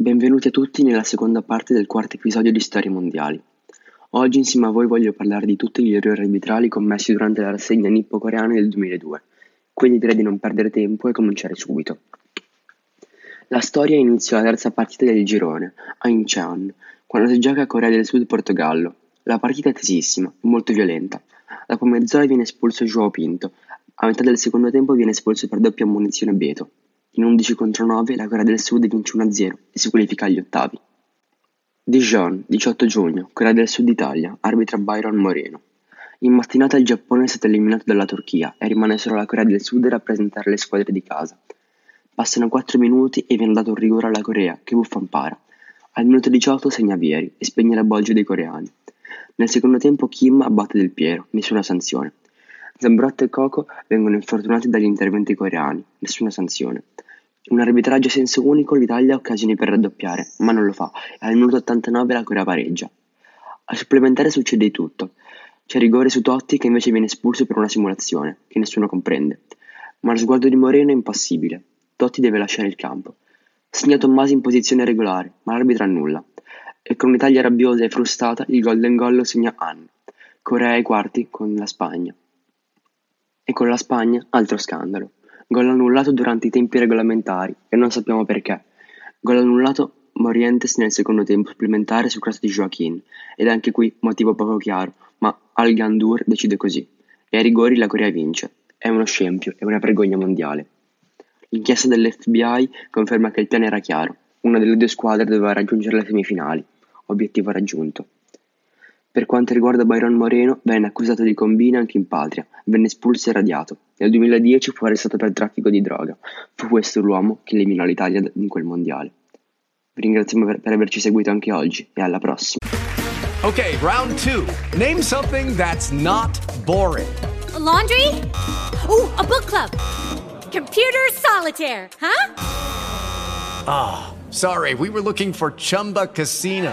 Benvenuti a tutti nella seconda parte del quarto episodio di Storie Mondiali. Oggi insieme a voi voglio parlare di tutti gli errori arbitrali commessi durante la rassegna nippo-coreana del 2002, quindi direi di non perdere tempo e cominciare subito. La storia inizia alla terza partita del girone, a Incheon, quando si gioca a Corea del Sud-Portogallo. La partita è tesissima molto violenta. Dopo mezz'ora viene espulso Joao Pinto, a metà del secondo tempo viene espulso per doppia munizione Beto. In 11 contro 9 la Corea del Sud vince 1-0 e si qualifica agli ottavi. Dijon, 18 giugno, Corea del Sud Italia, arbitra Byron Moreno. In mattinata il Giappone è stato eliminato dalla Turchia e rimane solo la Corea del Sud a rappresentare le squadre di casa. Passano 4 minuti e viene dato un rigore alla Corea, che buffampara. Al minuto 18 segna Vieri e spegne la bolgia dei coreani. Nel secondo tempo Kim abbatte Del Piero, nessuna sanzione. Zambrotta e Coco vengono infortunati dagli interventi coreani, nessuna sanzione. Un arbitraggio a senso unico l'Italia ha occasioni per raddoppiare, ma non lo fa e al minuto 89 la Corea pareggia. Al supplementare succede di tutto. C'è rigore su Totti che invece viene espulso per una simulazione, che nessuno comprende. Ma lo sguardo di Moreno è impassibile. Totti deve lasciare il campo. Segna Tommasi in posizione regolare, ma l'arbitro annulla. E con un'Italia rabbiosa e frustata il golden goal lo segna Han. Corea ai quarti con la Spagna. E con la Spagna altro scandalo. Gol annullato durante i tempi regolamentari e non sappiamo perché. Gol annullato Morientes nel secondo tempo supplementare su cross di Joaquin ed anche qui motivo poco chiaro, ma Al Gandur decide così. E ai rigori la Corea vince. È uno scempio, è una vergogna mondiale. L'inchiesta dell'FBI conferma che il piano era chiaro. Una delle due squadre doveva raggiungere le semifinali. Obiettivo raggiunto. Per quanto riguarda Byron Moreno, venne accusato di combina anche in patria, venne espulso e radiato. Nel 2010 fu arrestato per traffico di droga. Fu questo l'uomo che eliminò l'Italia in quel mondiale. Vi ringraziamo per, per averci seguito anche oggi e alla prossima. Okay, round two. Name something that's not boring. A laundry? Ooh, a book club. Computer solitaire, huh? Ah, sorry, we were looking for Chumba Casino.